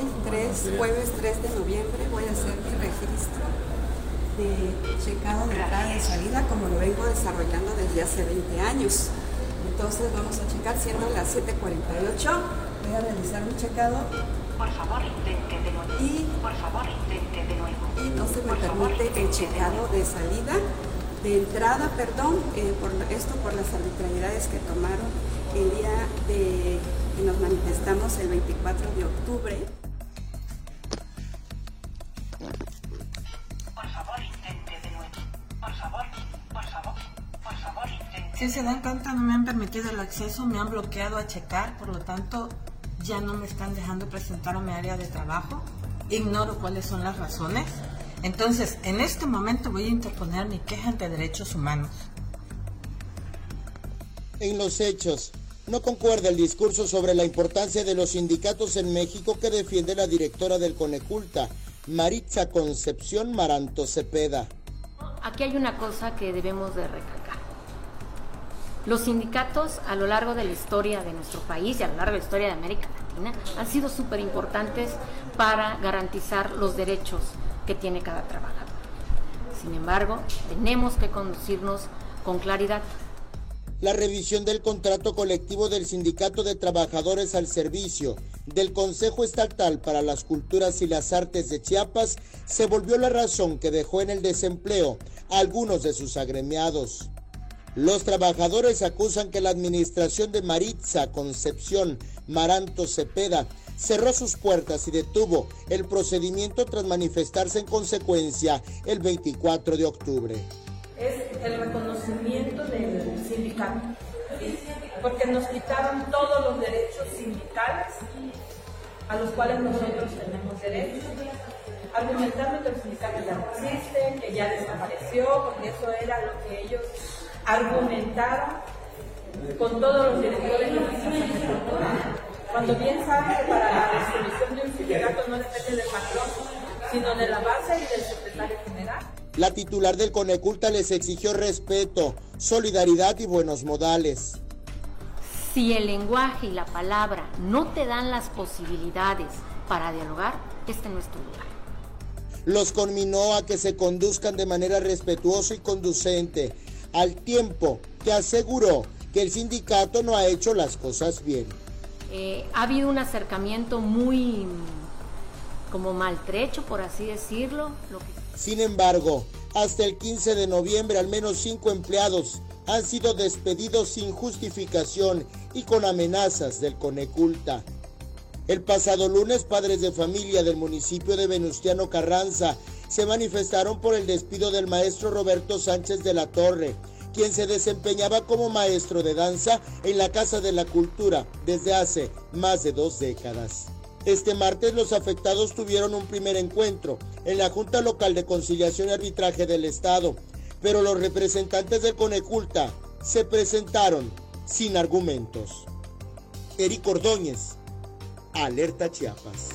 hoy, 3, jueves 3 de noviembre, voy a hacer mi registro de checado de entrada y salida como lo vengo desarrollando desde hace 20 años. Entonces vamos a checar siendo las 7.48. Voy a realizar mi checado. Por favor, intente de nuevo. Y, Por favor, intente de nuevo. y no se me favor, permite el checado de salida, de entrada, perdón, eh, por esto por las arbitrariedades que tomaron el día de que nos manifestamos el 24 de octubre. Si se dan cuenta, no me han permitido el acceso, me han bloqueado a checar, por lo tanto, ya no me están dejando presentar a mi área de trabajo. Ignoro cuáles son las razones. Entonces, en este momento voy a interponer mi queja ante derechos humanos. En los hechos, no concuerda el discurso sobre la importancia de los sindicatos en México que defiende la directora del Coneculta, Maritza Concepción Maranto Cepeda. Aquí hay una cosa que debemos de recalcar. Los sindicatos a lo largo de la historia de nuestro país y a lo largo de la historia de América Latina han sido súper importantes para garantizar los derechos que tiene cada trabajador. Sin embargo, tenemos que conducirnos con claridad. La revisión del contrato colectivo del Sindicato de Trabajadores al Servicio del Consejo Estatal para las Culturas y las Artes de Chiapas se volvió la razón que dejó en el desempleo a algunos de sus agremiados. Los trabajadores acusan que la administración de Maritza Concepción Maranto Cepeda cerró sus puertas y detuvo el procedimiento tras manifestarse en consecuencia el 24 de octubre. Es el reconocimiento del sindicato, porque nos quitaron todos los derechos sindicales a los cuales nosotros tenemos derecho, argumentando que el sindicato ya no existe, que ya desapareció, porque eso era lo que ellos argumentaron con todos los directores de nuestra. Cuando bien saben que para la resolución de un sindicato no depende del patrón, sino de la base y del secretario general. La titular del Coneculta les exigió respeto, solidaridad y buenos modales. Si el lenguaje y la palabra no te dan las posibilidades para dialogar, este no es tu lugar. Los conminó a que se conduzcan de manera respetuosa y conducente, al tiempo que aseguró que el sindicato no ha hecho las cosas bien. Eh, ha habido un acercamiento muy como maltrecho, por así decirlo. Lo que Sin embargo, hasta el 15 de noviembre al menos cinco empleados han sido despedidos sin justificación y con amenazas del Coneculta. El pasado lunes, padres de familia del municipio de Venustiano Carranza se manifestaron por el despido del maestro Roberto Sánchez de la Torre, quien se desempeñaba como maestro de danza en la Casa de la Cultura desde hace más de dos décadas. Este martes los afectados tuvieron un primer encuentro en la Junta Local de Conciliación y Arbitraje del Estado, pero los representantes del Coneculta se presentaron sin argumentos. Eric Ordóñez, Alerta Chiapas.